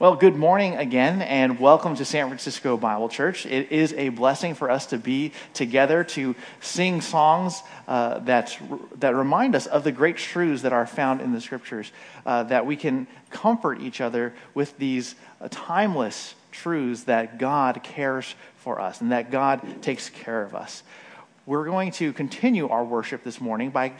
Well, good morning again, and welcome to San Francisco Bible Church. It is a blessing for us to be together to sing songs uh, that, that remind us of the great truths that are found in the scriptures, uh, that we can comfort each other with these uh, timeless truths that God cares for us and that God takes care of us. We're going to continue our worship this morning by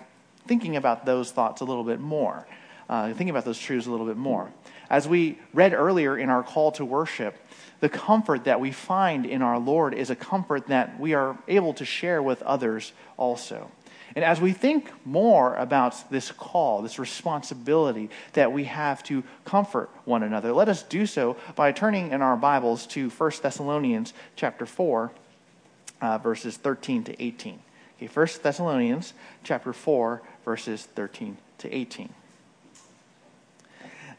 thinking about those thoughts a little bit more, uh, thinking about those truths a little bit more. As we read earlier in our call to worship, the comfort that we find in our Lord is a comfort that we are able to share with others also. And as we think more about this call, this responsibility that we have to comfort one another, let us do so by turning in our Bibles to 1 Thessalonians chapter 4, uh, verses 13 to 18. Okay, 1 Thessalonians chapter 4, verses 13 to 18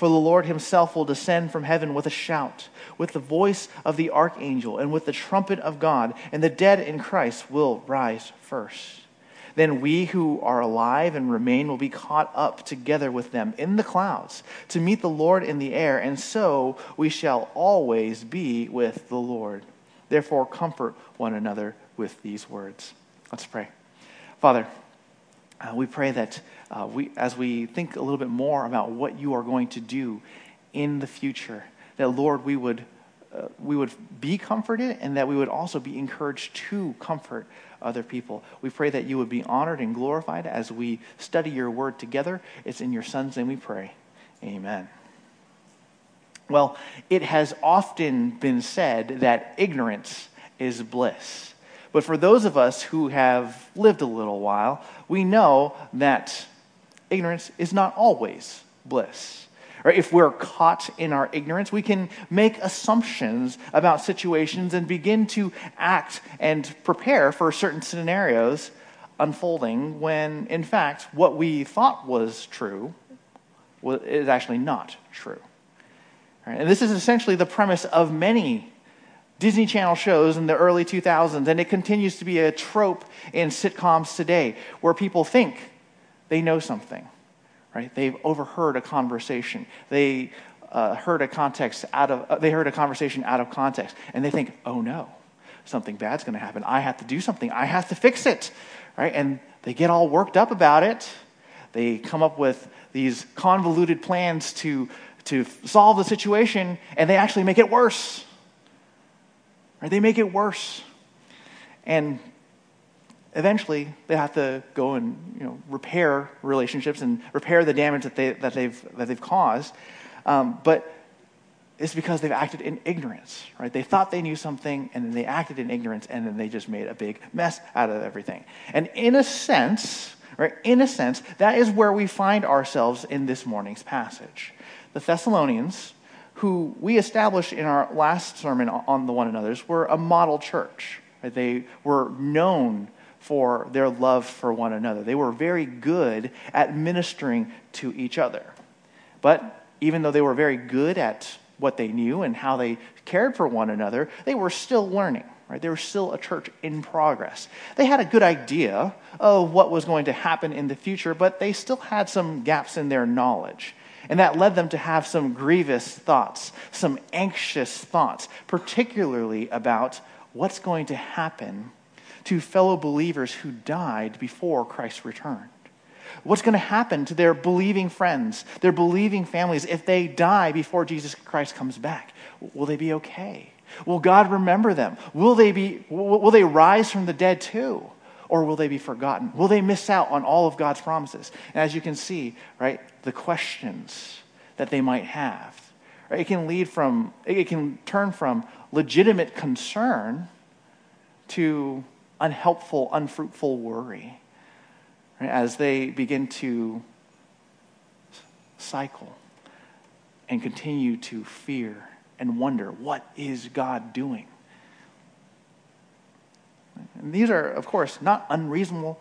For the Lord himself will descend from heaven with a shout, with the voice of the archangel, and with the trumpet of God, and the dead in Christ will rise first. Then we who are alive and remain will be caught up together with them in the clouds to meet the Lord in the air, and so we shall always be with the Lord. Therefore, comfort one another with these words. Let's pray. Father, uh, we pray that uh, we, as we think a little bit more about what you are going to do in the future, that Lord, we would, uh, we would be comforted and that we would also be encouraged to comfort other people. We pray that you would be honored and glorified as we study your word together. It's in your Son's name we pray. Amen. Well, it has often been said that ignorance is bliss. But for those of us who have lived a little while, we know that ignorance is not always bliss. If we're caught in our ignorance, we can make assumptions about situations and begin to act and prepare for certain scenarios unfolding when, in fact, what we thought was true is actually not true. And this is essentially the premise of many Disney Channel shows in the early 2000s, and it continues to be a trope in sitcoms today where people think they know something, right? They've overheard a conversation. They uh, heard a context out of, uh, they heard a conversation out of context, and they think, oh no, something bad's going to happen. I have to do something. I have to fix it, right? And they get all worked up about it. They come up with these convoluted plans to, to solve the situation, and they actually make it worse Right? They make it worse. And eventually they have to go and you know, repair relationships and repair the damage that, they, that, they've, that they've caused. Um, but it's because they've acted in ignorance, right? They thought they knew something and then they acted in ignorance and then they just made a big mess out of everything. And in a sense, right, in a sense, that is where we find ourselves in this morning's passage. The Thessalonians who we established in our last sermon on the one another's were a model church. They were known for their love for one another. They were very good at ministering to each other. But even though they were very good at what they knew and how they cared for one another, they were still learning. Right? They were still a church in progress. They had a good idea of what was going to happen in the future, but they still had some gaps in their knowledge. And that led them to have some grievous thoughts, some anxious thoughts, particularly about what's going to happen to fellow believers who died before Christ returned. What's going to happen to their believing friends, their believing families, if they die before Jesus Christ comes back? Will they be okay? Will God remember them? Will they, be, will they rise from the dead too? Or will they be forgotten? Will they miss out on all of God's promises? And as you can see, right, the questions that they might have, right, it can lead from, it can turn from legitimate concern to unhelpful, unfruitful worry right, as they begin to cycle and continue to fear and wonder what is God doing? And these are, of course, not unreasonable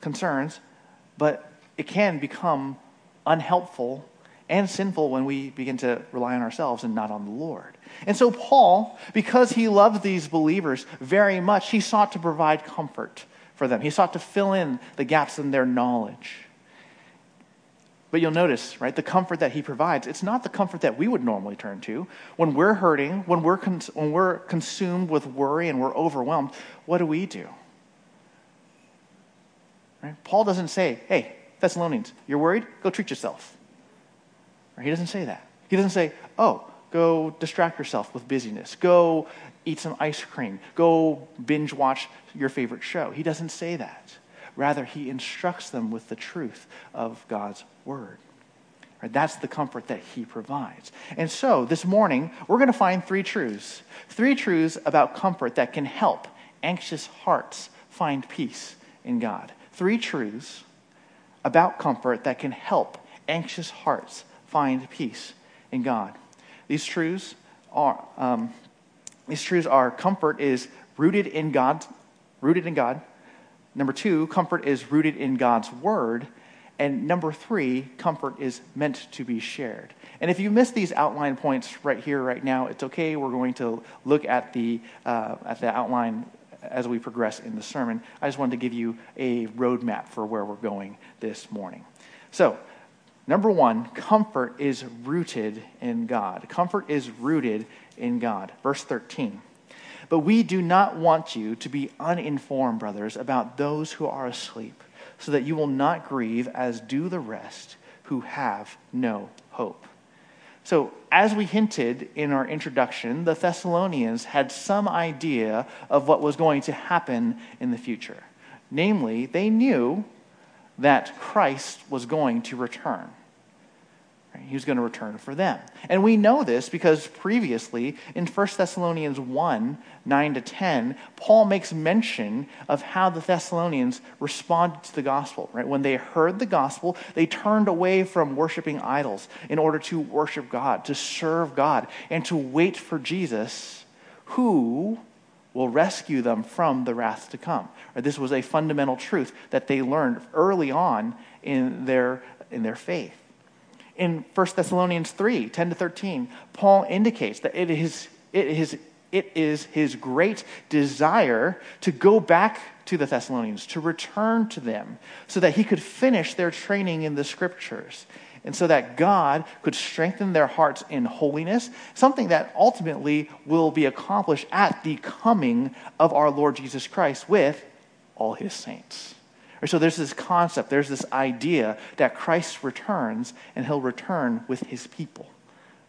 concerns, but it can become unhelpful and sinful when we begin to rely on ourselves and not on the Lord. And so, Paul, because he loved these believers very much, he sought to provide comfort for them. He sought to fill in the gaps in their knowledge. But you'll notice, right, the comfort that he provides, it's not the comfort that we would normally turn to. When we're hurting, when we're, when we're consumed with worry and we're overwhelmed, what do we do? Right? Paul doesn't say, hey, Thessalonians, you're worried? Go treat yourself. Right? He doesn't say that. He doesn't say, oh, go distract yourself with busyness. Go eat some ice cream. Go binge watch your favorite show. He doesn't say that. Rather, he instructs them with the truth of God's word. Right? That's the comfort that he provides. And so, this morning, we're going to find three truths. Three truths about comfort that can help anxious hearts find peace in God. Three truths about comfort that can help anxious hearts find peace in God. These truths are um, these truths are comfort is rooted in God, rooted in God. Number two, comfort is rooted in God's word. And number three, comfort is meant to be shared. And if you miss these outline points right here, right now, it's okay. We're going to look at the, uh, at the outline as we progress in the sermon. I just wanted to give you a roadmap for where we're going this morning. So, number one, comfort is rooted in God. Comfort is rooted in God. Verse 13. But we do not want you to be uninformed, brothers, about those who are asleep, so that you will not grieve as do the rest who have no hope. So, as we hinted in our introduction, the Thessalonians had some idea of what was going to happen in the future. Namely, they knew that Christ was going to return. He was going to return for them. And we know this because previously in 1 Thessalonians 1 9 to 10, Paul makes mention of how the Thessalonians responded to the gospel. Right? When they heard the gospel, they turned away from worshiping idols in order to worship God, to serve God, and to wait for Jesus, who will rescue them from the wrath to come. Right? This was a fundamental truth that they learned early on in their, in their faith in 1 Thessalonians 3 10 to 13, Paul indicates that it is, it is, it is his great desire to go back to the Thessalonians, to return to them, so that he could finish their training in the scriptures. And so that God could strengthen their hearts in holiness, something that ultimately will be accomplished at the coming of our Lord Jesus Christ with all his saints. So there's this concept, there's this idea that Christ returns and he'll return with his people,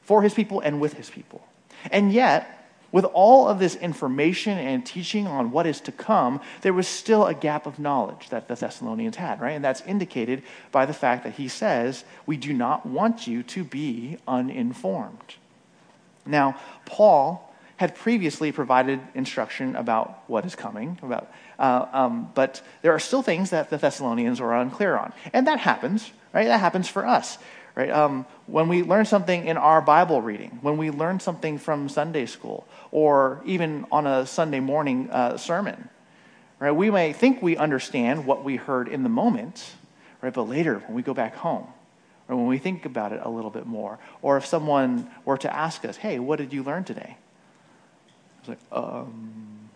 for his people and with his people. And yet, with all of this information and teaching on what is to come, there was still a gap of knowledge that the Thessalonians had, right? And that's indicated by the fact that he says, We do not want you to be uninformed. Now, Paul had previously provided instruction about what is coming, about uh, um, but there are still things that the Thessalonians were unclear on. And that happens, right? That happens for us, right? Um, when we learn something in our Bible reading, when we learn something from Sunday school, or even on a Sunday morning uh, sermon, right? We may think we understand what we heard in the moment, right? But later, when we go back home, or when we think about it a little bit more, or if someone were to ask us, hey, what did you learn today? It's like, um,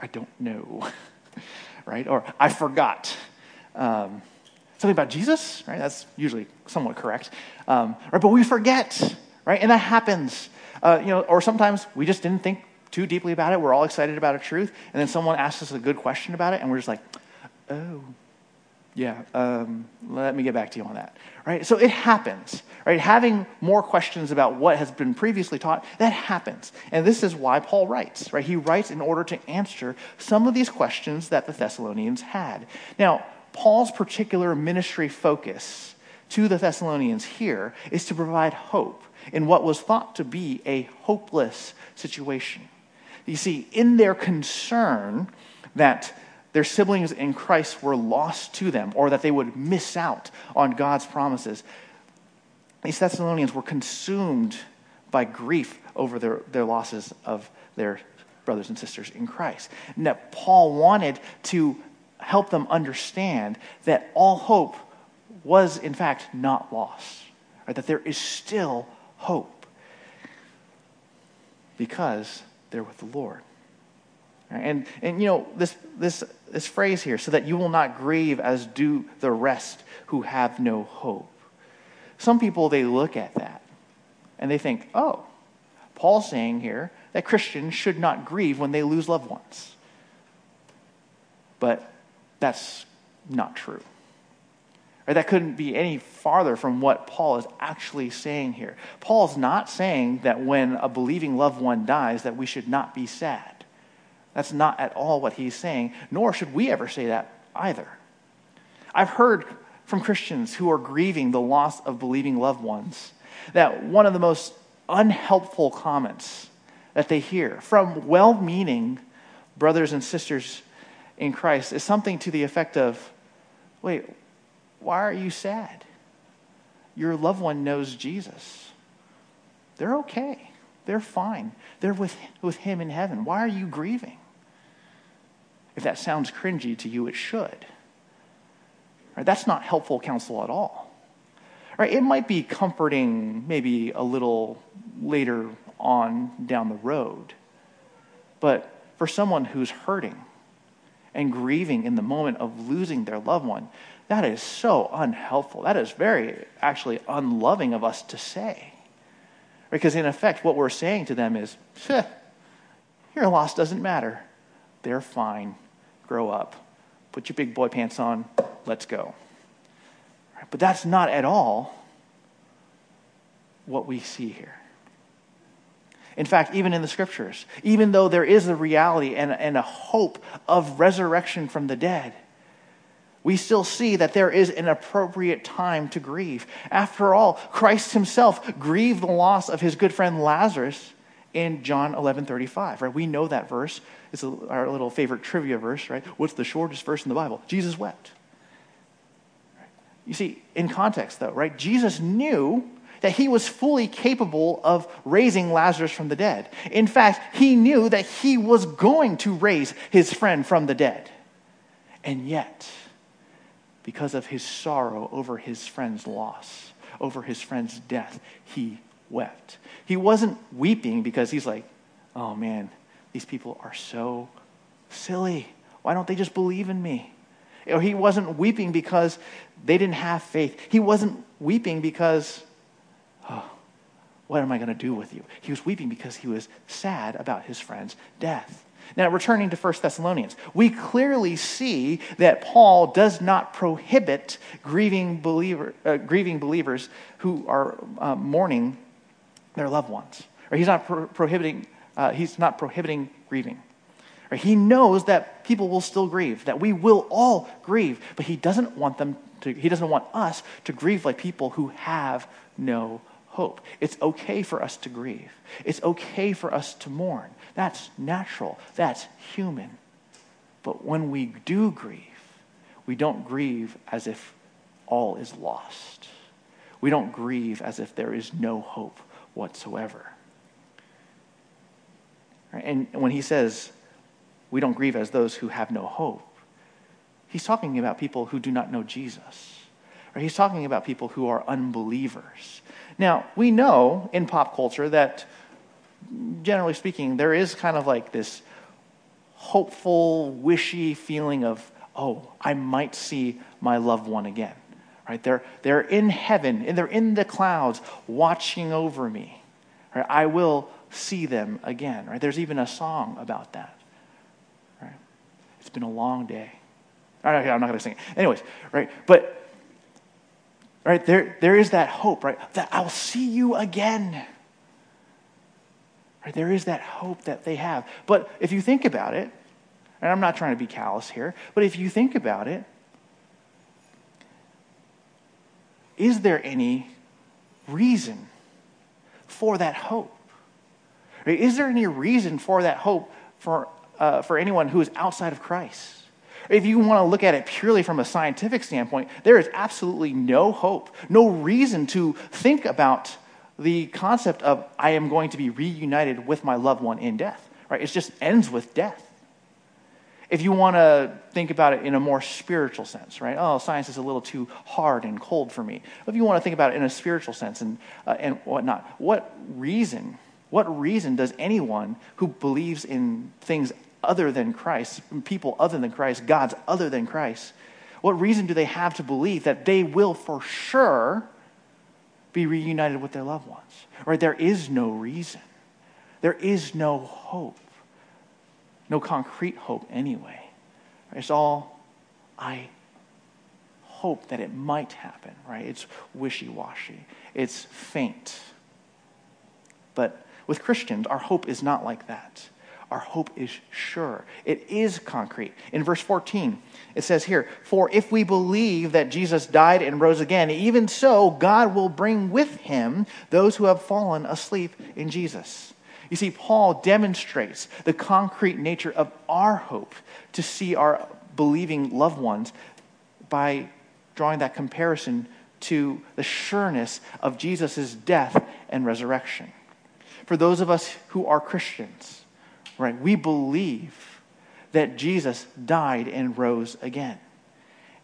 I don't know, right? Or I forgot. Um, something about Jesus, right? That's usually somewhat correct, um, right? But we forget, right? And that happens, uh, you know. Or sometimes we just didn't think too deeply about it. We're all excited about a truth, and then someone asks us a good question about it, and we're just like, oh, yeah, um, let me get back to you on that. Right? So it happens. Right? Having more questions about what has been previously taught, that happens. And this is why Paul writes. Right? He writes in order to answer some of these questions that the Thessalonians had. Now, Paul's particular ministry focus to the Thessalonians here is to provide hope in what was thought to be a hopeless situation. You see, in their concern that their siblings in Christ were lost to them or that they would miss out on God's promises. These Thessalonians were consumed by grief over their, their losses of their brothers and sisters in Christ. And that Paul wanted to help them understand that all hope was, in fact, not lost, or that there is still hope because they're with the Lord. And, and you know, this, this, this phrase here, so that you will not grieve as do the rest who have no hope. Some people, they look at that and they think, oh, Paul's saying here that Christians should not grieve when they lose loved ones. But that's not true. Or that couldn't be any farther from what Paul is actually saying here. Paul's not saying that when a believing loved one dies that we should not be sad. That's not at all what he's saying, nor should we ever say that either. I've heard from Christians who are grieving the loss of believing loved ones that one of the most unhelpful comments that they hear from well meaning brothers and sisters in Christ is something to the effect of wait, why are you sad? Your loved one knows Jesus. They're okay. They're fine. They're with, with Him in heaven. Why are you grieving? If that sounds cringy to you, it should. Right? That's not helpful counsel at all. Right? It might be comforting maybe a little later on down the road. But for someone who's hurting and grieving in the moment of losing their loved one, that is so unhelpful. That is very actually unloving of us to say. Because in effect, what we're saying to them is, your loss doesn't matter. They're fine. Grow up. Put your big boy pants on. Let's go. But that's not at all what we see here. In fact, even in the scriptures, even though there is a reality and, and a hope of resurrection from the dead, we still see that there is an appropriate time to grieve. After all, Christ himself grieved the loss of his good friend Lazarus in John 11 35, right? We know that verse. It's a, our little favorite trivia verse, right? What's the shortest verse in the Bible? Jesus wept. You see, in context, though, right? Jesus knew that he was fully capable of raising Lazarus from the dead. In fact, he knew that he was going to raise his friend from the dead. And yet, because of his sorrow over his friend's loss, over his friend's death, he wept. He wasn't weeping because he's like, oh man, these people are so silly. Why don't they just believe in me? Or he wasn't weeping because they didn't have faith. He wasn't weeping because, oh, what am I going to do with you? He was weeping because he was sad about his friend's death. Now, returning to 1 Thessalonians, we clearly see that Paul does not prohibit grieving, believer, uh, grieving believers who are uh, mourning their loved ones. Or he's not pro- prohibiting, uh, he's not prohibiting grieving. Or he knows that people will still grieve, that we will all grieve, but he doesn't want them to, he doesn't want us to grieve like people who have no hope. It's okay for us to grieve. It's okay for us to mourn. That's natural, that's human. But when we do grieve, we don't grieve as if all is lost. We don't grieve as if there is no hope whatsoever. And when he says we don't grieve as those who have no hope, he's talking about people who do not know Jesus. Or he's talking about people who are unbelievers. Now, we know in pop culture that generally speaking, there is kind of like this hopeful, wishy feeling of, oh, I might see my loved one again. Right? They're, they're in heaven, and they're in the clouds watching over me. Right? I will see them again. Right? There's even a song about that. Right? It's been a long day. Right, I'm not going to sing it. Anyways, right? But right there, there is that hope, right? That I'll see you again. Right? There is that hope that they have. But if you think about it, and I'm not trying to be callous here, but if you think about it, is there any reason for that hope? Is there any reason for that hope for, uh, for anyone who is outside of Christ? If you want to look at it purely from a scientific standpoint, there is absolutely no hope, no reason to think about the concept of I am going to be reunited with my loved one in death, right? It just ends with death. If you want to think about it in a more spiritual sense, right? Oh, science is a little too hard and cold for me. If you want to think about it in a spiritual sense and, uh, and whatnot, what reason, what reason does anyone who believes in things other than Christ, people other than Christ, gods other than Christ, what reason do they have to believe that they will for sure be reunited with their loved ones? Right? There is no reason. There is no hope. No concrete hope, anyway. It's all, I hope that it might happen, right? It's wishy washy, it's faint. But with Christians, our hope is not like that. Our hope is sure. It is concrete. In verse 14, it says here, For if we believe that Jesus died and rose again, even so, God will bring with him those who have fallen asleep in Jesus. You see, Paul demonstrates the concrete nature of our hope to see our believing loved ones by drawing that comparison to the sureness of Jesus' death and resurrection. For those of us who are Christians, right, we believe that Jesus died and rose again.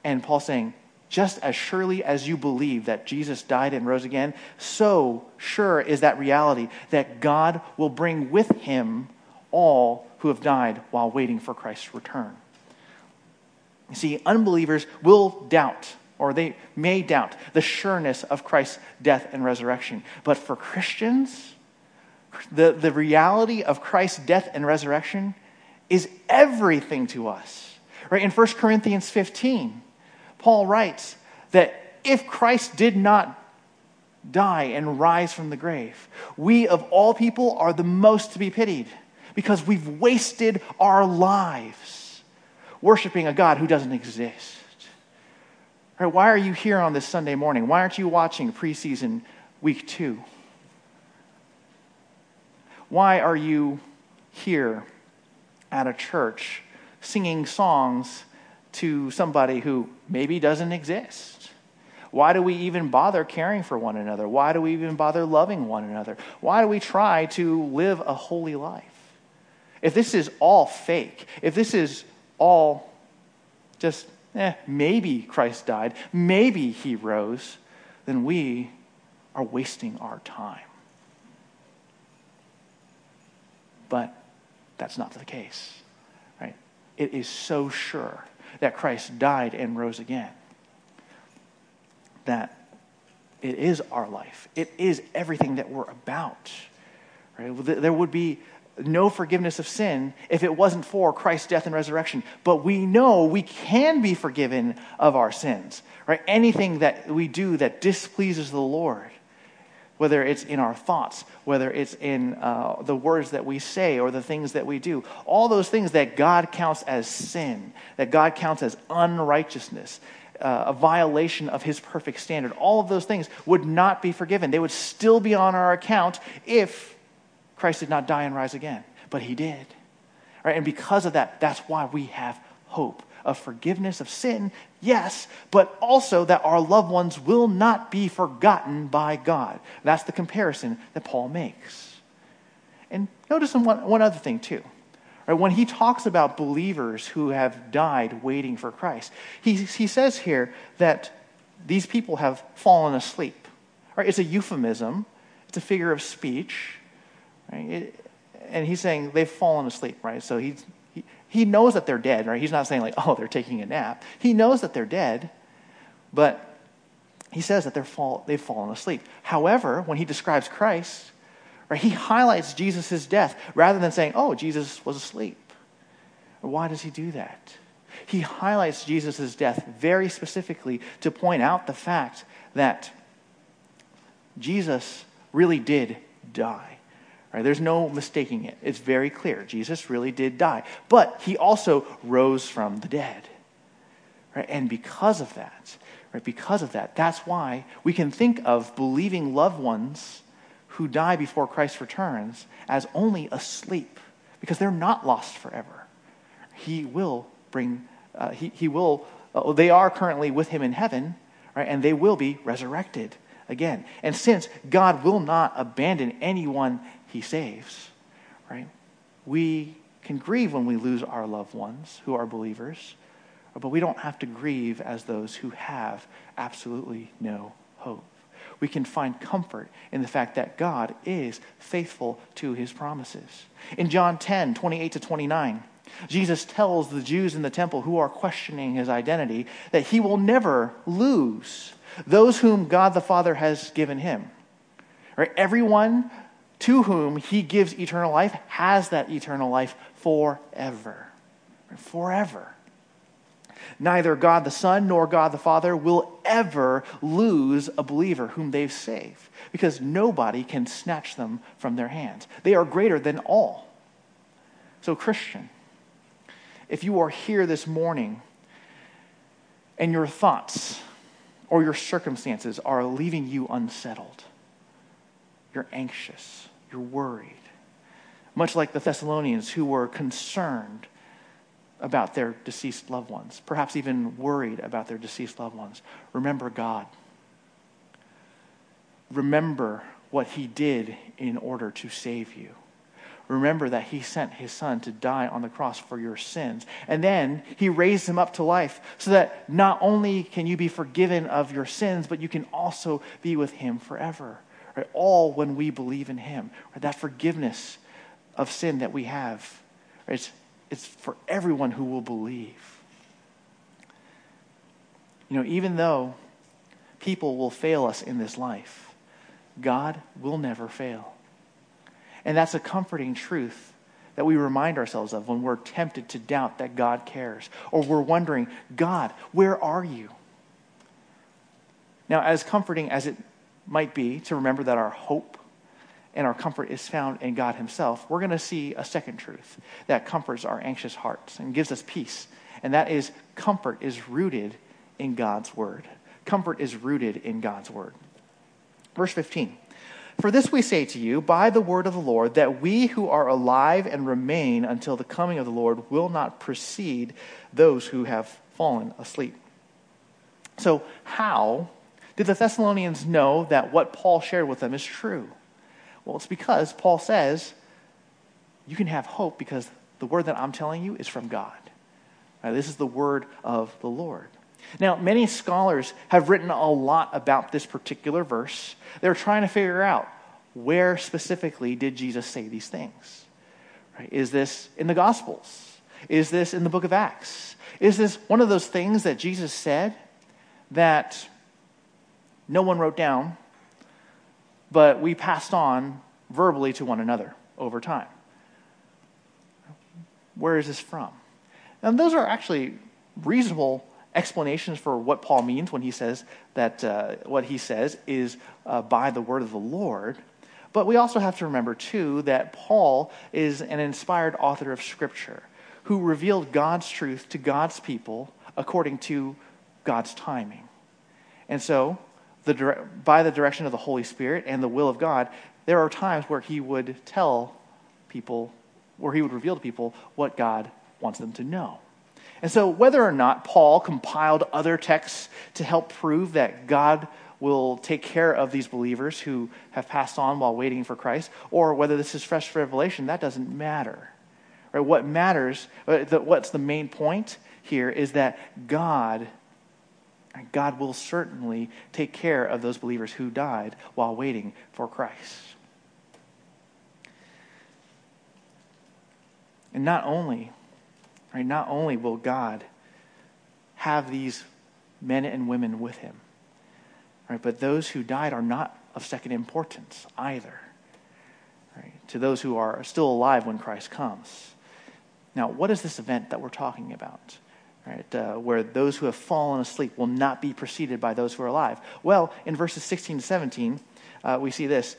And Paul's saying, just as surely as you believe that Jesus died and rose again, so sure is that reality that God will bring with him all who have died while waiting for Christ's return. You see, unbelievers will doubt, or they may doubt, the sureness of Christ's death and resurrection. But for Christians, the, the reality of Christ's death and resurrection is everything to us. Right? In 1 Corinthians 15, Paul writes that if Christ did not die and rise from the grave, we of all people are the most to be pitied because we've wasted our lives worshiping a God who doesn't exist. Right, why are you here on this Sunday morning? Why aren't you watching preseason week two? Why are you here at a church singing songs to somebody who maybe doesn't exist? Why do we even bother caring for one another? Why do we even bother loving one another? Why do we try to live a holy life? If this is all fake, if this is all just, eh, maybe Christ died, maybe he rose, then we are wasting our time. But that's not the case, right? It is so sure that Christ died and rose again. That it is our life, it is everything that we're about. Right? There would be no forgiveness of sin if it wasn't for Christ's death and resurrection. But we know we can be forgiven of our sins. Right? Anything that we do that displeases the Lord, whether it's in our thoughts, whether it's in uh, the words that we say or the things that we do, all those things that God counts as sin, that God counts as unrighteousness, uh, a violation of his perfect standard, all of those things would not be forgiven. They would still be on our account if Christ did not die and rise again. But he did. Right? And because of that, that's why we have hope of forgiveness of sin, yes, but also that our loved ones will not be forgotten by God. That's the comparison that Paul makes. And notice one, one other thing, too. Right, when he talks about believers who have died waiting for Christ, he, he says here that these people have fallen asleep. Right, it's a euphemism, it's a figure of speech. Right? It, and he's saying they've fallen asleep, right? So he's, he knows that they're dead, right? He's not saying, like, oh, they're taking a nap. He knows that they're dead, but he says that they're fall, they've fallen asleep. However, when he describes Christ, right, he highlights Jesus' death rather than saying, oh, Jesus was asleep. Why does he do that? He highlights Jesus' death very specifically to point out the fact that Jesus really did die. Right? There's no mistaking it. It's very clear. Jesus really did die. But he also rose from the dead. Right? And because of that, right, because of that, that's why we can think of believing loved ones who die before Christ returns as only asleep because they're not lost forever. He will bring, uh, he, he will, uh, they are currently with him in heaven, right? And they will be resurrected again. And since God will not abandon anyone he saves, right? We can grieve when we lose our loved ones who are believers, but we don't have to grieve as those who have absolutely no hope. We can find comfort in the fact that God is faithful to his promises. In John 10, 28 to 29, Jesus tells the Jews in the temple who are questioning his identity that he will never lose those whom God the Father has given him. Right? Everyone to whom he gives eternal life has that eternal life forever. Forever. Neither God the Son nor God the Father will ever lose a believer whom they've saved because nobody can snatch them from their hands. They are greater than all. So, Christian, if you are here this morning and your thoughts or your circumstances are leaving you unsettled, you're anxious, you're worried, much like the Thessalonians who were concerned about their deceased loved ones, perhaps even worried about their deceased loved ones. Remember God. Remember what He did in order to save you remember that he sent his son to die on the cross for your sins. And then he raised him up to life so that not only can you be forgiven of your sins, but you can also be with him forever. Right? All when we believe in him. Right? That forgiveness of sin that we have, right? it's, it's for everyone who will believe. You know, even though people will fail us in this life, God will never fail. And that's a comforting truth that we remind ourselves of when we're tempted to doubt that God cares or we're wondering, God, where are you? Now, as comforting as it might be to remember that our hope and our comfort is found in God Himself, we're going to see a second truth that comforts our anxious hearts and gives us peace. And that is comfort is rooted in God's Word. Comfort is rooted in God's Word. Verse 15. For this we say to you by the word of the Lord, that we who are alive and remain until the coming of the Lord will not precede those who have fallen asleep. So, how did the Thessalonians know that what Paul shared with them is true? Well, it's because Paul says you can have hope because the word that I'm telling you is from God. Now, this is the word of the Lord. Now, many scholars have written a lot about this particular verse. They're trying to figure out where specifically did Jesus say these things? Right? Is this in the Gospels? Is this in the book of Acts? Is this one of those things that Jesus said that no one wrote down, but we passed on verbally to one another over time? Where is this from? And those are actually reasonable explanations for what Paul means when he says that uh, what he says is uh, by the word of the Lord. But we also have to remember, too, that Paul is an inspired author of Scripture who revealed God's truth to God's people according to God's timing. And so, the, by the direction of the Holy Spirit and the will of God, there are times where he would tell people, where he would reveal to people what God wants them to know. And so, whether or not Paul compiled other texts to help prove that God will take care of these believers who have passed on while waiting for Christ, or whether this is fresh revelation, that doesn't matter. Right? What matters, uh, what's the main point here, is that God, God will certainly take care of those believers who died while waiting for Christ. And not only Right? Not only will God have these men and women with him, right, but those who died are not of second importance either. Right? To those who are still alive when Christ comes. Now, what is this event that we're talking about? Right, uh, where those who have fallen asleep will not be preceded by those who are alive. Well, in verses 16 to 17, uh, we see this.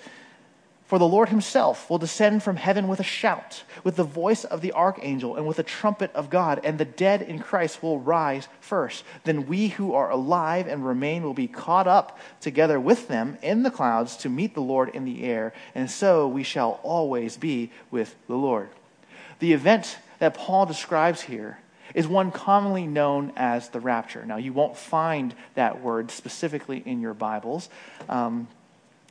For the Lord himself will descend from heaven with a shout, with the voice of the archangel, and with the trumpet of God, and the dead in Christ will rise first. Then we who are alive and remain will be caught up together with them in the clouds to meet the Lord in the air, and so we shall always be with the Lord. The event that Paul describes here is one commonly known as the rapture. Now, you won't find that word specifically in your Bibles, um,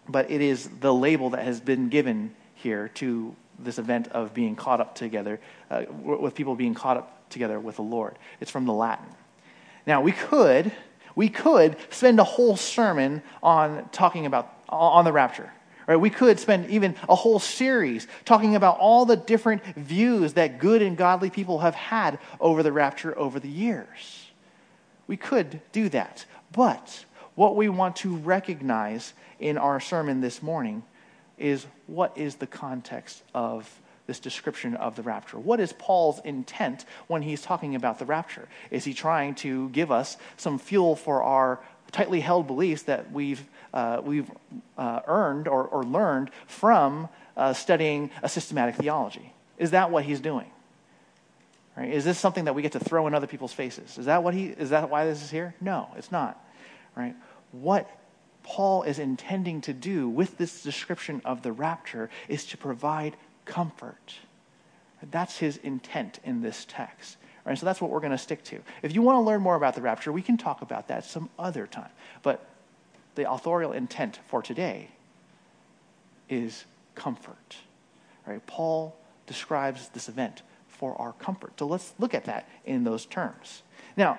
but it is the label that has been given here to this event of being caught up together, uh, with people being caught up together with the Lord. It's from the Latin. Now, we could, we could spend a whole sermon on talking about, on the rapture. Right? We could spend even a whole series talking about all the different views that good and godly people have had over the rapture over the years. We could do that. But what we want to recognize in our sermon this morning is what is the context of this description of the rapture? What is Paul's intent when he's talking about the rapture? Is he trying to give us some fuel for our tightly held beliefs that we've, uh, we've uh, earned or, or, learned from uh, studying a systematic theology. Is that what he's doing? Right? Is this something that we get to throw in other people's faces? Is that, what he, is that why this is here? No, it's not. Right? What Paul is intending to do with this description of the rapture is to provide comfort. That's his intent in this text. Right? So that's what we're going to stick to. If you want to learn more about the rapture, we can talk about that some other time. But the authorial intent for today is comfort. Right? Paul describes this event for our comfort. So let's look at that in those terms. Now,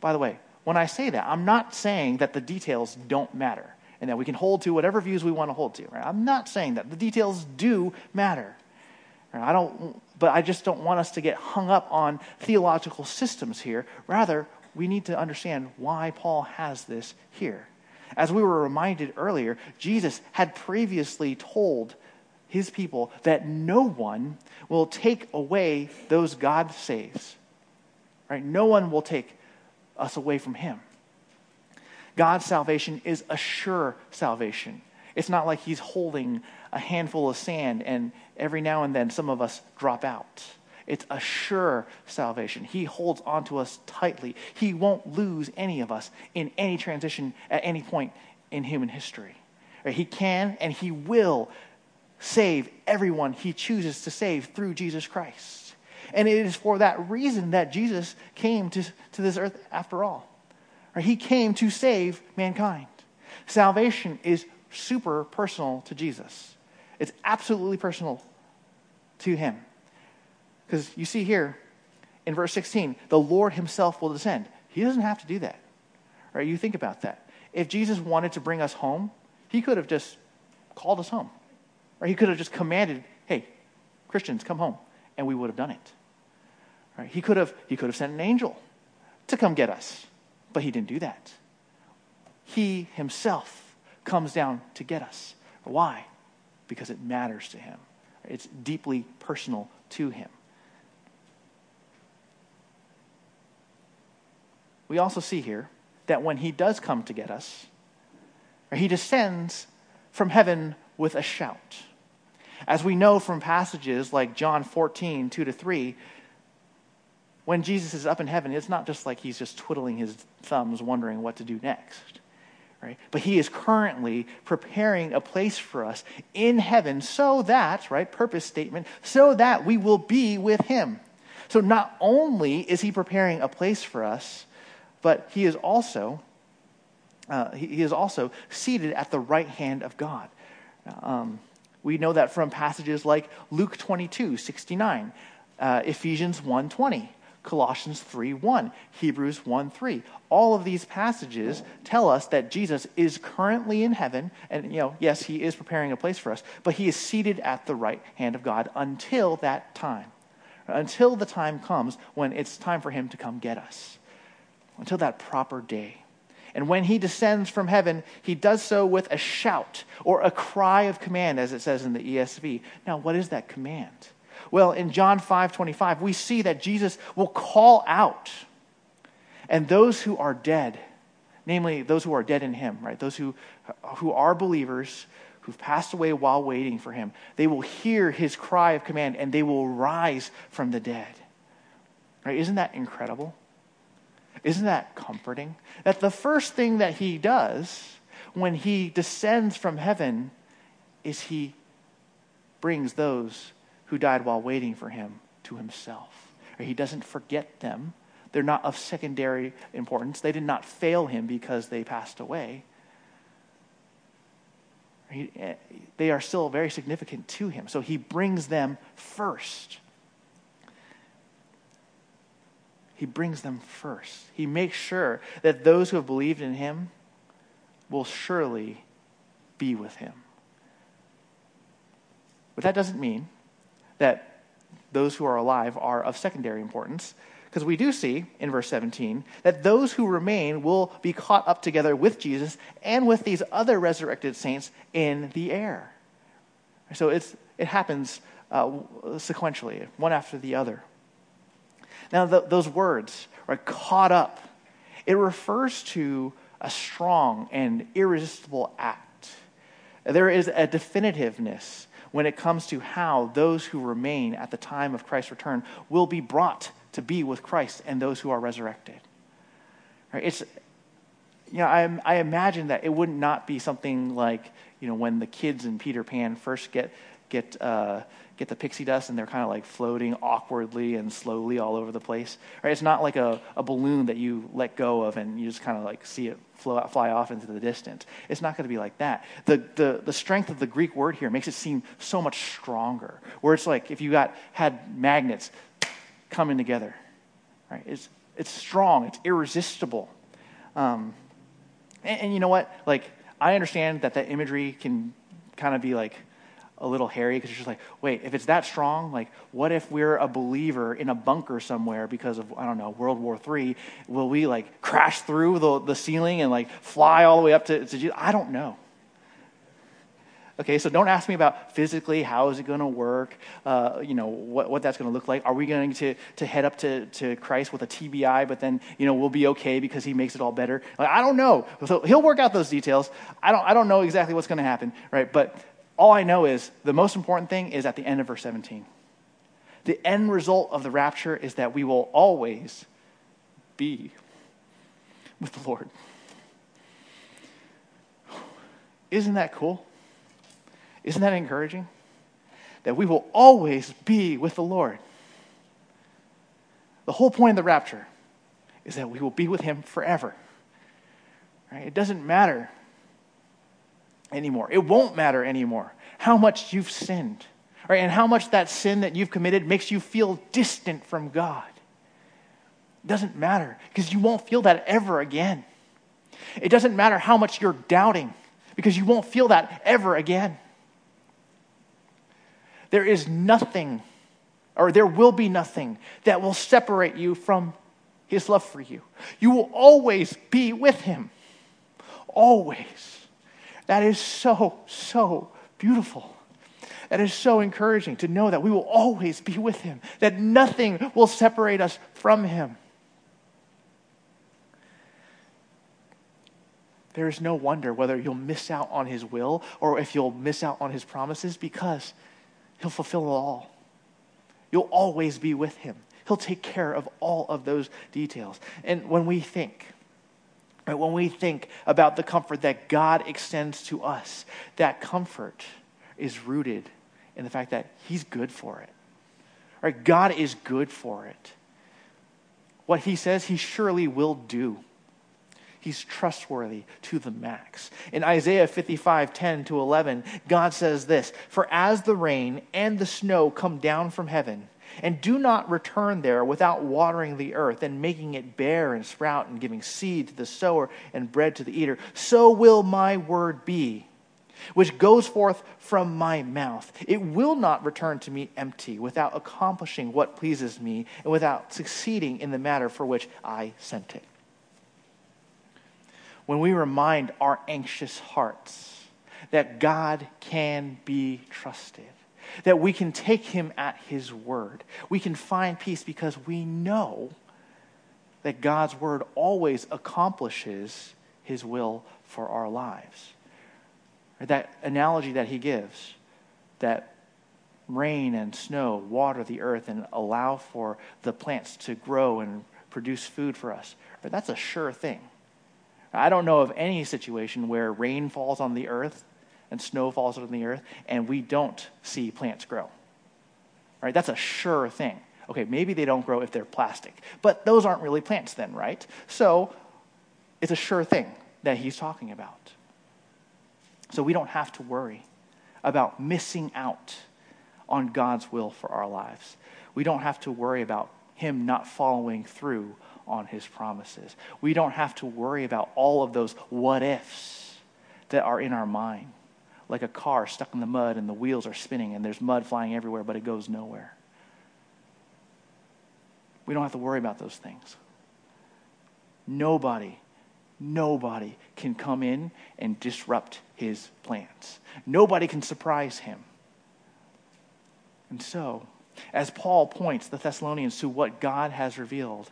by the way, when I say that, I'm not saying that the details don't matter and that we can hold to whatever views we want to hold to. Right? I'm not saying that. The details do matter. Right? I don't but I just don't want us to get hung up on theological systems here. Rather, we need to understand why Paul has this here. As we were reminded earlier, Jesus had previously told his people that no one will take away those God saves. Right? No one will take us away from him. God's salvation is a sure salvation. It's not like he's holding a handful of sand and every now and then some of us drop out. It's a sure salvation. He holds onto us tightly. He won't lose any of us in any transition at any point in human history. He can and he will save everyone he chooses to save through Jesus Christ. And it is for that reason that Jesus came to, to this earth after all. He came to save mankind. Salvation is super personal to Jesus. It's absolutely personal to him. Because you see here in verse 16, the Lord himself will descend. He doesn't have to do that. Right? You think about that. If Jesus wanted to bring us home, he could have just called us home. Or he could have just commanded, hey, Christians, come home. And we would have done it. Right? He, could have, he could have sent an angel to come get us. But he didn't do that. He himself comes down to get us. Why? because it matters to him. It's deeply personal to him. We also see here that when he does come to get us, he descends from heaven with a shout. As we know from passages like John 14, 2 to 3, when Jesus is up in heaven, it's not just like he's just twiddling his thumbs wondering what to do next. Right? But he is currently preparing a place for us in heaven so that, right, purpose statement, so that we will be with him. So not only is he preparing a place for us, but he is also uh, he, he, is also seated at the right hand of God. Um, we know that from passages like Luke 22, 69, uh, Ephesians 1, 20. Colossians 3 1, Hebrews 1 3. All of these passages tell us that Jesus is currently in heaven, and, you know, yes, he is preparing a place for us, but he is seated at the right hand of God until that time. Until the time comes when it's time for him to come get us. Until that proper day. And when he descends from heaven, he does so with a shout or a cry of command, as it says in the ESV. Now, what is that command? Well, in John 5 25, we see that Jesus will call out, and those who are dead, namely those who are dead in him, right? Those who, who are believers, who've passed away while waiting for him, they will hear his cry of command and they will rise from the dead. Right? Isn't that incredible? Isn't that comforting? That the first thing that he does when he descends from heaven is he brings those who died while waiting for him to himself. He doesn't forget them. They're not of secondary importance. They did not fail him because they passed away. Eh, they are still very significant to him. So he brings them first. He brings them first. He makes sure that those who have believed in him will surely be with him. But that doesn't mean that those who are alive are of secondary importance. Because we do see in verse 17 that those who remain will be caught up together with Jesus and with these other resurrected saints in the air. So it's, it happens uh, sequentially, one after the other. Now, those words are caught up. It refers to a strong and irresistible act. There is a definitiveness when it comes to how those who remain at the time of Christ's return will be brought to be with Christ and those who are resurrected. Right? It's, you know, I, I imagine that it would not be something like, you know, when the kids in Peter Pan first get, get, uh, get the pixie dust and they're kind of like floating awkwardly and slowly all over the place. Right? It's not like a, a balloon that you let go of and you just kind of like see it flow out, fly off into the distance. It's not going to be like that. The, the, the strength of the Greek word here makes it seem so much stronger. Where it's like if you got had magnets coming together. Right? It's, it's strong, it's irresistible. Um, and, and you know what? Like, I understand that that imagery can kind of be like a little hairy because you're just like, wait, if it's that strong, like, what if we're a believer in a bunker somewhere because of, I don't know, World War III? Will we like crash through the, the ceiling and like fly all the way up to, to Jesus? I don't know. Okay, so don't ask me about physically how is it going to work, uh, you know, what, what that's going to look like. Are we going to, to head up to, to Christ with a TBI, but then, you know, we'll be okay because he makes it all better? Like, I don't know. So he'll work out those details. I don't, I don't know exactly what's going to happen, right? But all I know is the most important thing is at the end of verse 17. The end result of the rapture is that we will always be with the Lord. Isn't that cool? Isn't that encouraging? That we will always be with the Lord. The whole point of the rapture is that we will be with Him forever. Right? It doesn't matter anymore. It won't matter anymore how much you've sinned, right? And how much that sin that you've committed makes you feel distant from God. It doesn't matter because you won't feel that ever again. It doesn't matter how much you're doubting because you won't feel that ever again. There is nothing, or there will be nothing, that will separate you from his love for you. You will always be with him. Always. That is so, so beautiful. That is so encouraging to know that we will always be with him, that nothing will separate us from him. There is no wonder whether you'll miss out on his will or if you'll miss out on his promises because He'll fulfill it all. You'll always be with him. He'll take care of all of those details. And when we think, right, when we think about the comfort that God extends to us, that comfort is rooted in the fact that He's good for it. Right? God is good for it. What He says, He surely will do. He's trustworthy to the max. In Isaiah 55, 10 to 11, God says this For as the rain and the snow come down from heaven, and do not return there without watering the earth and making it bear and sprout and giving seed to the sower and bread to the eater, so will my word be, which goes forth from my mouth. It will not return to me empty, without accomplishing what pleases me and without succeeding in the matter for which I sent it when we remind our anxious hearts that God can be trusted, that we can take him at his word. We can find peace because we know that God's word always accomplishes his will for our lives. That analogy that he gives, that rain and snow water the earth and allow for the plants to grow and produce food for us, that's a sure thing. I don't know of any situation where rain falls on the earth and snow falls on the earth and we don't see plants grow. Right? That's a sure thing. Okay, maybe they don't grow if they're plastic, but those aren't really plants then, right? So it's a sure thing that he's talking about. So we don't have to worry about missing out on God's will for our lives. We don't have to worry about him not following through on his promises. We don't have to worry about all of those what ifs that are in our mind, like a car stuck in the mud and the wheels are spinning and there's mud flying everywhere, but it goes nowhere. We don't have to worry about those things. Nobody, nobody can come in and disrupt his plans. Nobody can surprise him. And so, as Paul points the Thessalonians to what God has revealed,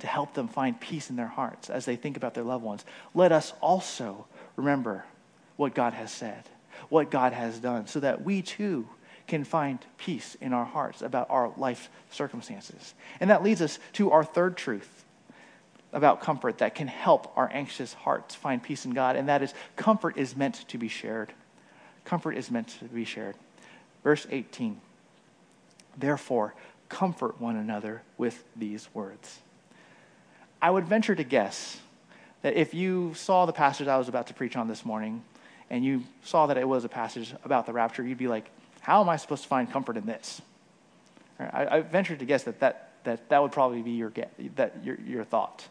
to help them find peace in their hearts as they think about their loved ones, let us also remember what God has said, what God has done, so that we too can find peace in our hearts about our life circumstances. And that leads us to our third truth about comfort that can help our anxious hearts find peace in God, and that is comfort is meant to be shared. Comfort is meant to be shared. Verse 18 Therefore, comfort one another with these words. I would venture to guess that if you saw the passage I was about to preach on this morning and you saw that it was a passage about the rapture, you'd be like, how am I supposed to find comfort in this? I, I venture to guess that that, that that would probably be your, that your, your thought.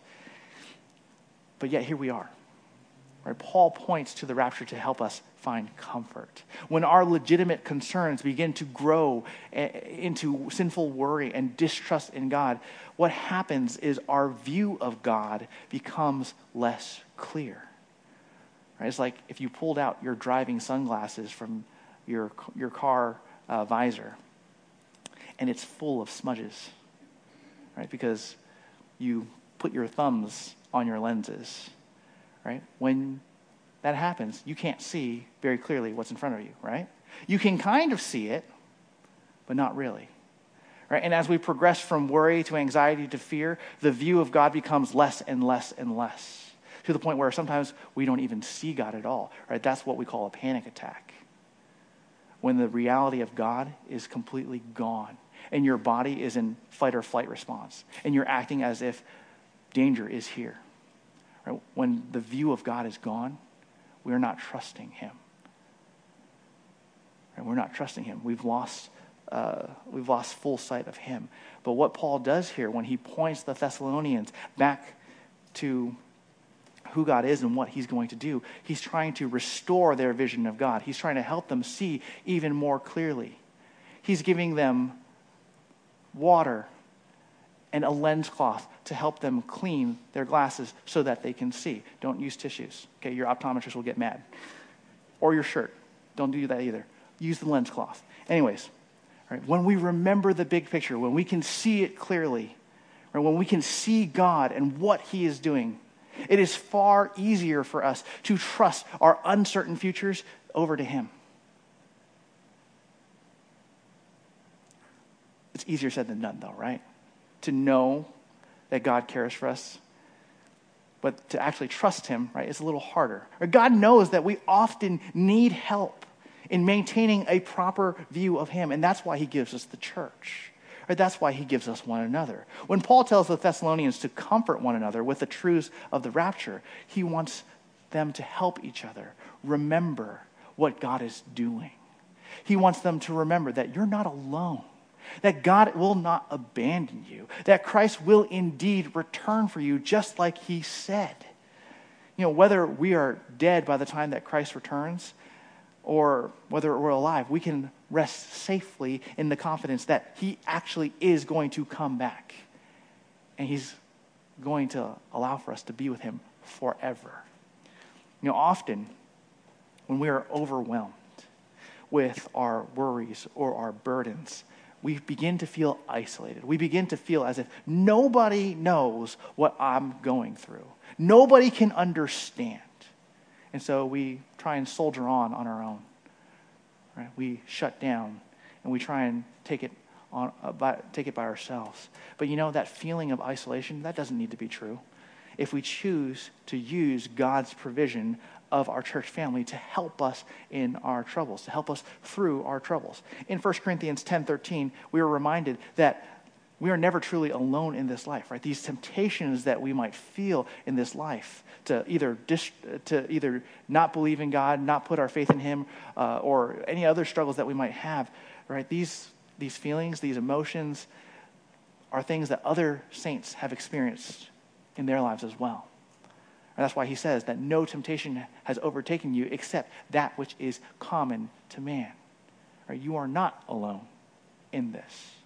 But yet here we are. Right? Paul points to the rapture to help us find comfort. When our legitimate concerns begin to grow eh, into sinful worry and distrust in God, what happens is our view of God becomes less clear. Right? It's like if you pulled out your driving sunglasses from your, your car uh, visor and it's full of smudges, right? Because you put your thumbs on your lenses, right? When that happens, you can't see very clearly what's in front of you, right? You can kind of see it, but not really. Right? And as we progress from worry to anxiety to fear, the view of God becomes less and less and less to the point where sometimes we don't even see God at all. Right? That's what we call a panic attack. When the reality of God is completely gone and your body is in fight or flight response and you're acting as if danger is here. Right? When the view of God is gone, we're not trusting Him. And we're not trusting Him. We've lost, uh, we've lost full sight of Him. But what Paul does here when he points the Thessalonians back to who God is and what He's going to do, He's trying to restore their vision of God. He's trying to help them see even more clearly. He's giving them water and a lens cloth to help them clean their glasses so that they can see. Don't use tissues. Okay, your optometrist will get mad. Or your shirt. Don't do that either. Use the lens cloth. Anyways, right, when we remember the big picture, when we can see it clearly, right, when we can see God and what He is doing, it is far easier for us to trust our uncertain futures over to Him. It's easier said than done, though, right? to know that God cares for us. But to actually trust Him, right, is a little harder. God knows that we often need help in maintaining a proper view of Him, and that's why He gives us the church. Right? That's why He gives us one another. When Paul tells the Thessalonians to comfort one another with the truths of the rapture, he wants them to help each other remember what God is doing. He wants them to remember that you're not alone that God will not abandon you, that Christ will indeed return for you, just like he said. You know, whether we are dead by the time that Christ returns or whether we're alive, we can rest safely in the confidence that he actually is going to come back. And he's going to allow for us to be with him forever. You know, often when we are overwhelmed with our worries or our burdens, we begin to feel isolated. We begin to feel as if nobody knows what I'm going through. Nobody can understand. And so we try and soldier on on our own. Right? We shut down and we try and take it on, uh, by, take it by ourselves. But you know, that feeling of isolation, that doesn't need to be true. If we choose to use God's provision of our church family to help us in our troubles, to help us through our troubles. In 1 Corinthians 10:13, we are reminded that we are never truly alone in this life, right? These temptations that we might feel in this life to either dis- to either not believe in God, not put our faith in Him, uh, or any other struggles that we might have, right? These these feelings, these emotions, are things that other saints have experienced in their lives as well. And that's why he says that no temptation has overtaken you except that which is common to man. Right? You are not alone in this.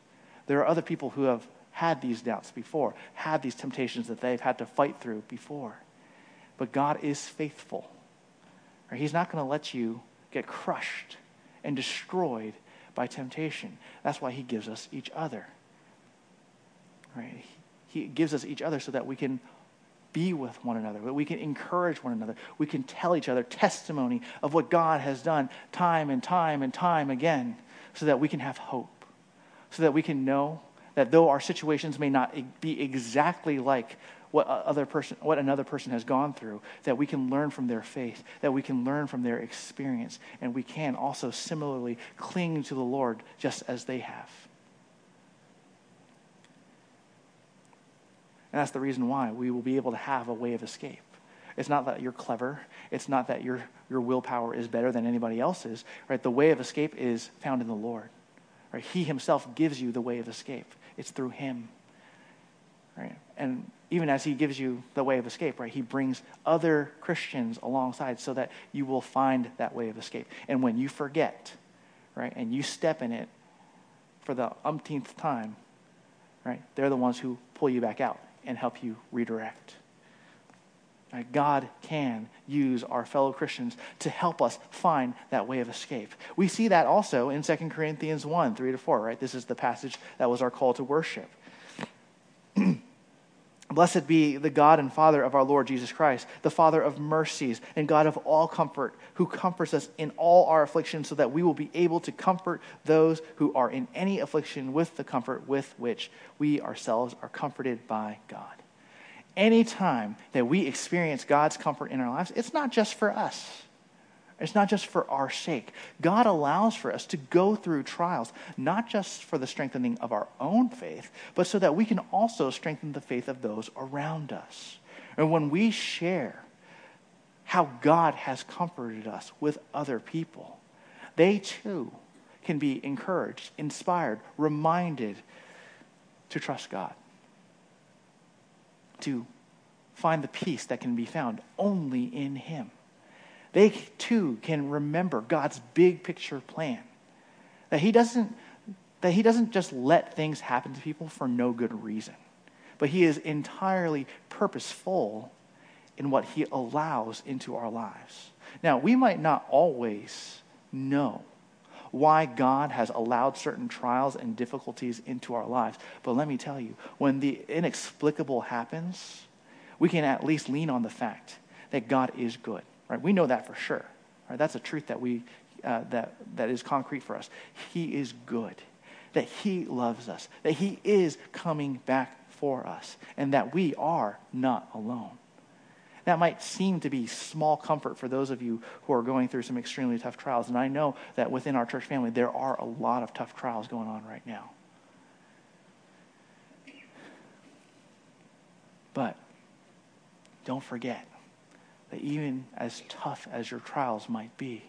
There are other people who have had these doubts before, had these temptations that they've had to fight through before. But God is faithful. Right? He's not going to let you get crushed and destroyed by temptation. That's why he gives us each other. Right? He gives us each other so that we can be with one another, that we can encourage one another. We can tell each other testimony of what God has done time and time and time again so that we can have hope, so that we can know that though our situations may not be exactly like what other person what another person has gone through that we can learn from their faith that we can learn from their experience and we can also similarly cling to the lord just as they have And that's the reason why we will be able to have a way of escape. It's not that you're clever. It's not that your, your willpower is better than anybody else's. Right? The way of escape is found in the Lord. Right? He himself gives you the way of escape. It's through him. Right? And even as he gives you the way of escape, right, he brings other Christians alongside so that you will find that way of escape. And when you forget, right, and you step in it for the umpteenth time, right, they're the ones who pull you back out and help you redirect. God can use our fellow Christians to help us find that way of escape. We see that also in 2 Corinthians 1 3 to 4, right? This is the passage that was our call to worship. Blessed be the God and Father of our Lord Jesus Christ, the Father of mercies and God of all comfort, who comforts us in all our affliction, so that we will be able to comfort those who are in any affliction with the comfort with which we ourselves are comforted by God. Anytime that we experience God's comfort in our lives, it's not just for us. It's not just for our sake. God allows for us to go through trials, not just for the strengthening of our own faith, but so that we can also strengthen the faith of those around us. And when we share how God has comforted us with other people, they too can be encouraged, inspired, reminded to trust God, to find the peace that can be found only in Him they too can remember God's big picture plan. That He doesn't, that he doesn't just let things happen to people for no good reason, but He is entirely purposeful in what He allows into our lives. Now, we might not always know why God has allowed certain trials and difficulties into our lives. But let me tell you, when the inexplicable happens, we can at least lean on the fact that God is good. Right? We know that for sure. Right? That's a truth that, we, uh, that, that is concrete for us. He is good, that He loves us, that He is coming back for us, and that we are not alone. That might seem to be small comfort for those of you who are going through some extremely tough trials. And I know that within our church family, there are a lot of tough trials going on right now. But don't forget that even as tough as your trials might be,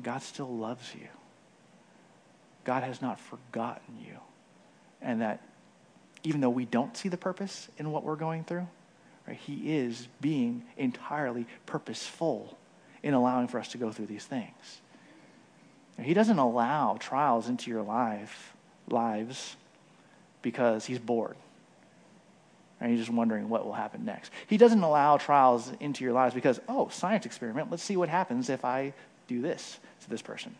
God still loves you. God has not forgotten you. And that even though we don't see the purpose in what we're going through, right, He is being entirely purposeful in allowing for us to go through these things. He doesn't allow trials into your life, lives because He's bored and you're just wondering what will happen next. He doesn't allow trials into your lives because, oh, science experiment, let's see what happens if I do this to this person.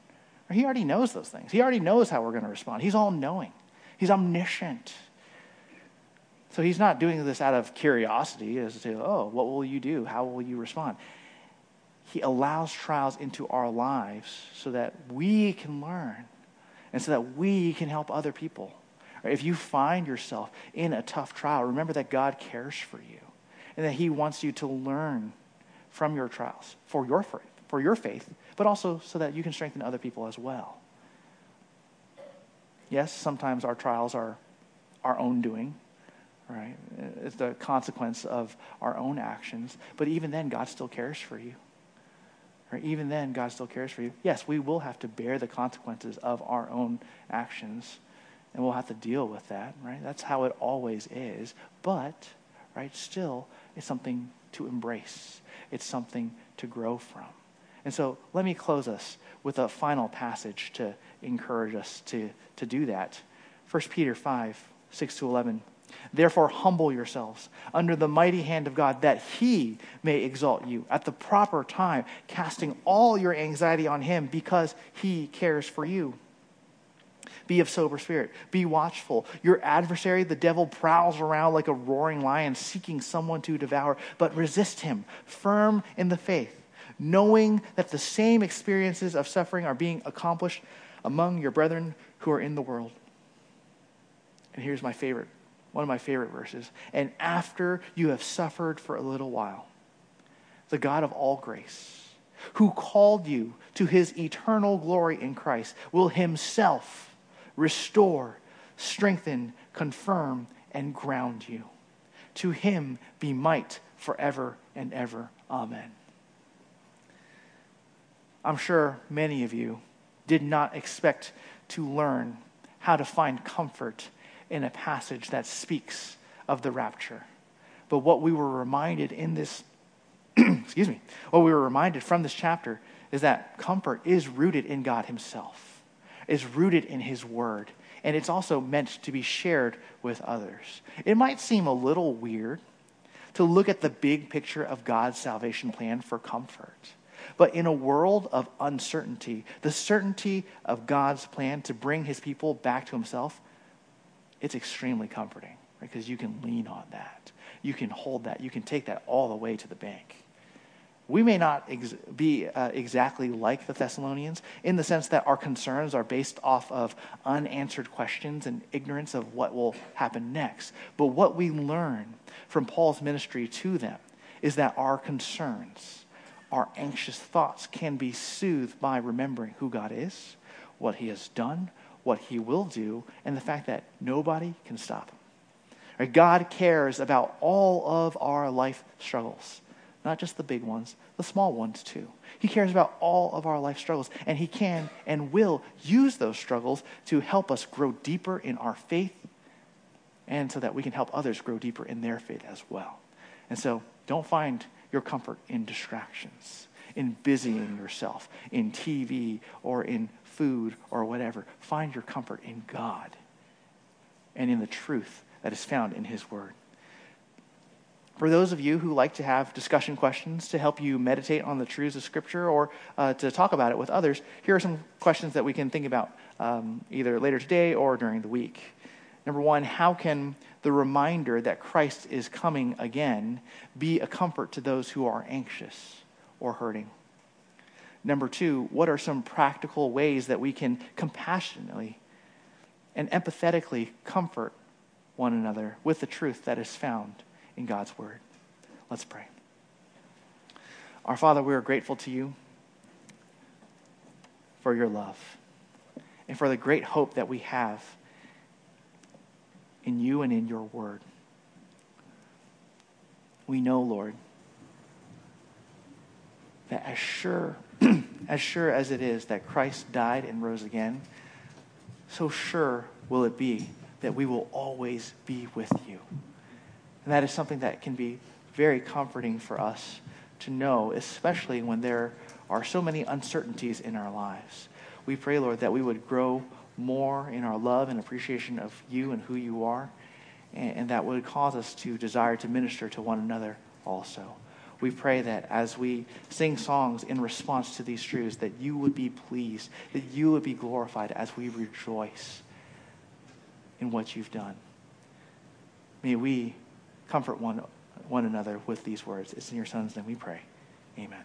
He already knows those things. He already knows how we're going to respond. He's all knowing, he's omniscient. So he's not doing this out of curiosity as to, oh, what will you do? How will you respond? He allows trials into our lives so that we can learn and so that we can help other people. If you find yourself in a tough trial, remember that God cares for you and that He wants you to learn from your trials for your, faith, for your faith, but also so that you can strengthen other people as well. Yes, sometimes our trials are our own doing, right? It's the consequence of our own actions. But even then, God still cares for you. Right? Even then, God still cares for you. Yes, we will have to bear the consequences of our own actions, and we'll have to deal with that, right? That's how it always is. But, right, still, it's something to embrace, it's something to grow from. And so let me close us with a final passage to encourage us to, to do that. 1 Peter 5, 6 to 11. Therefore, humble yourselves under the mighty hand of God, that he may exalt you at the proper time, casting all your anxiety on him because he cares for you. Be of sober spirit. Be watchful. Your adversary, the devil, prowls around like a roaring lion seeking someone to devour, but resist him, firm in the faith, knowing that the same experiences of suffering are being accomplished among your brethren who are in the world. And here's my favorite, one of my favorite verses. And after you have suffered for a little while, the God of all grace, who called you to his eternal glory in Christ, will himself restore, strengthen, confirm, and ground you. To him be might forever and ever. Amen. I'm sure many of you did not expect to learn how to find comfort in a passage that speaks of the rapture. But what we were reminded in this, excuse me, what we were reminded from this chapter is that comfort is rooted in God Himself, is rooted in His Word, and it's also meant to be shared with others. It might seem a little weird to look at the big picture of God's salvation plan for comfort. But in a world of uncertainty, the certainty of God's plan to bring his people back to himself, it's extremely comforting because you can lean on that. You can hold that. You can take that all the way to the bank. We may not ex- be uh, exactly like the Thessalonians in the sense that our concerns are based off of unanswered questions and ignorance of what will happen next. But what we learn from Paul's ministry to them is that our concerns, our anxious thoughts can be soothed by remembering who God is, what He has done, what He will do, and the fact that nobody can stop Him. Right? God cares about all of our life struggles, not just the big ones, the small ones too. He cares about all of our life struggles, and He can and will use those struggles to help us grow deeper in our faith and so that we can help others grow deeper in their faith as well. And so don't find your comfort in distractions, in busying yourself, in TV or in food or whatever. Find your comfort in God and in the truth that is found in His Word. For those of you who like to have discussion questions to help you meditate on the truths of Scripture or uh, to talk about it with others, here are some questions that we can think about um, either later today or during the week. Number one, how can the reminder that Christ is coming again be a comfort to those who are anxious or hurting? Number two, what are some practical ways that we can compassionately and empathetically comfort one another with the truth that is found in God's Word? Let's pray. Our Father, we are grateful to you for your love and for the great hope that we have in you and in your word. We know, Lord, that as sure as sure as it is that Christ died and rose again, so sure will it be that we will always be with you. And that is something that can be very comforting for us to know, especially when there are so many uncertainties in our lives. We pray, Lord, that we would grow more in our love and appreciation of you and who you are, and, that would cause us to desire to minister to one another also. We pray that as we sing songs in response to these truths, that you would be pleased, that you would be glorified as we rejoice in what you've done. May we comfort one, one another with these words. It's in your Son's name we pray. Amen.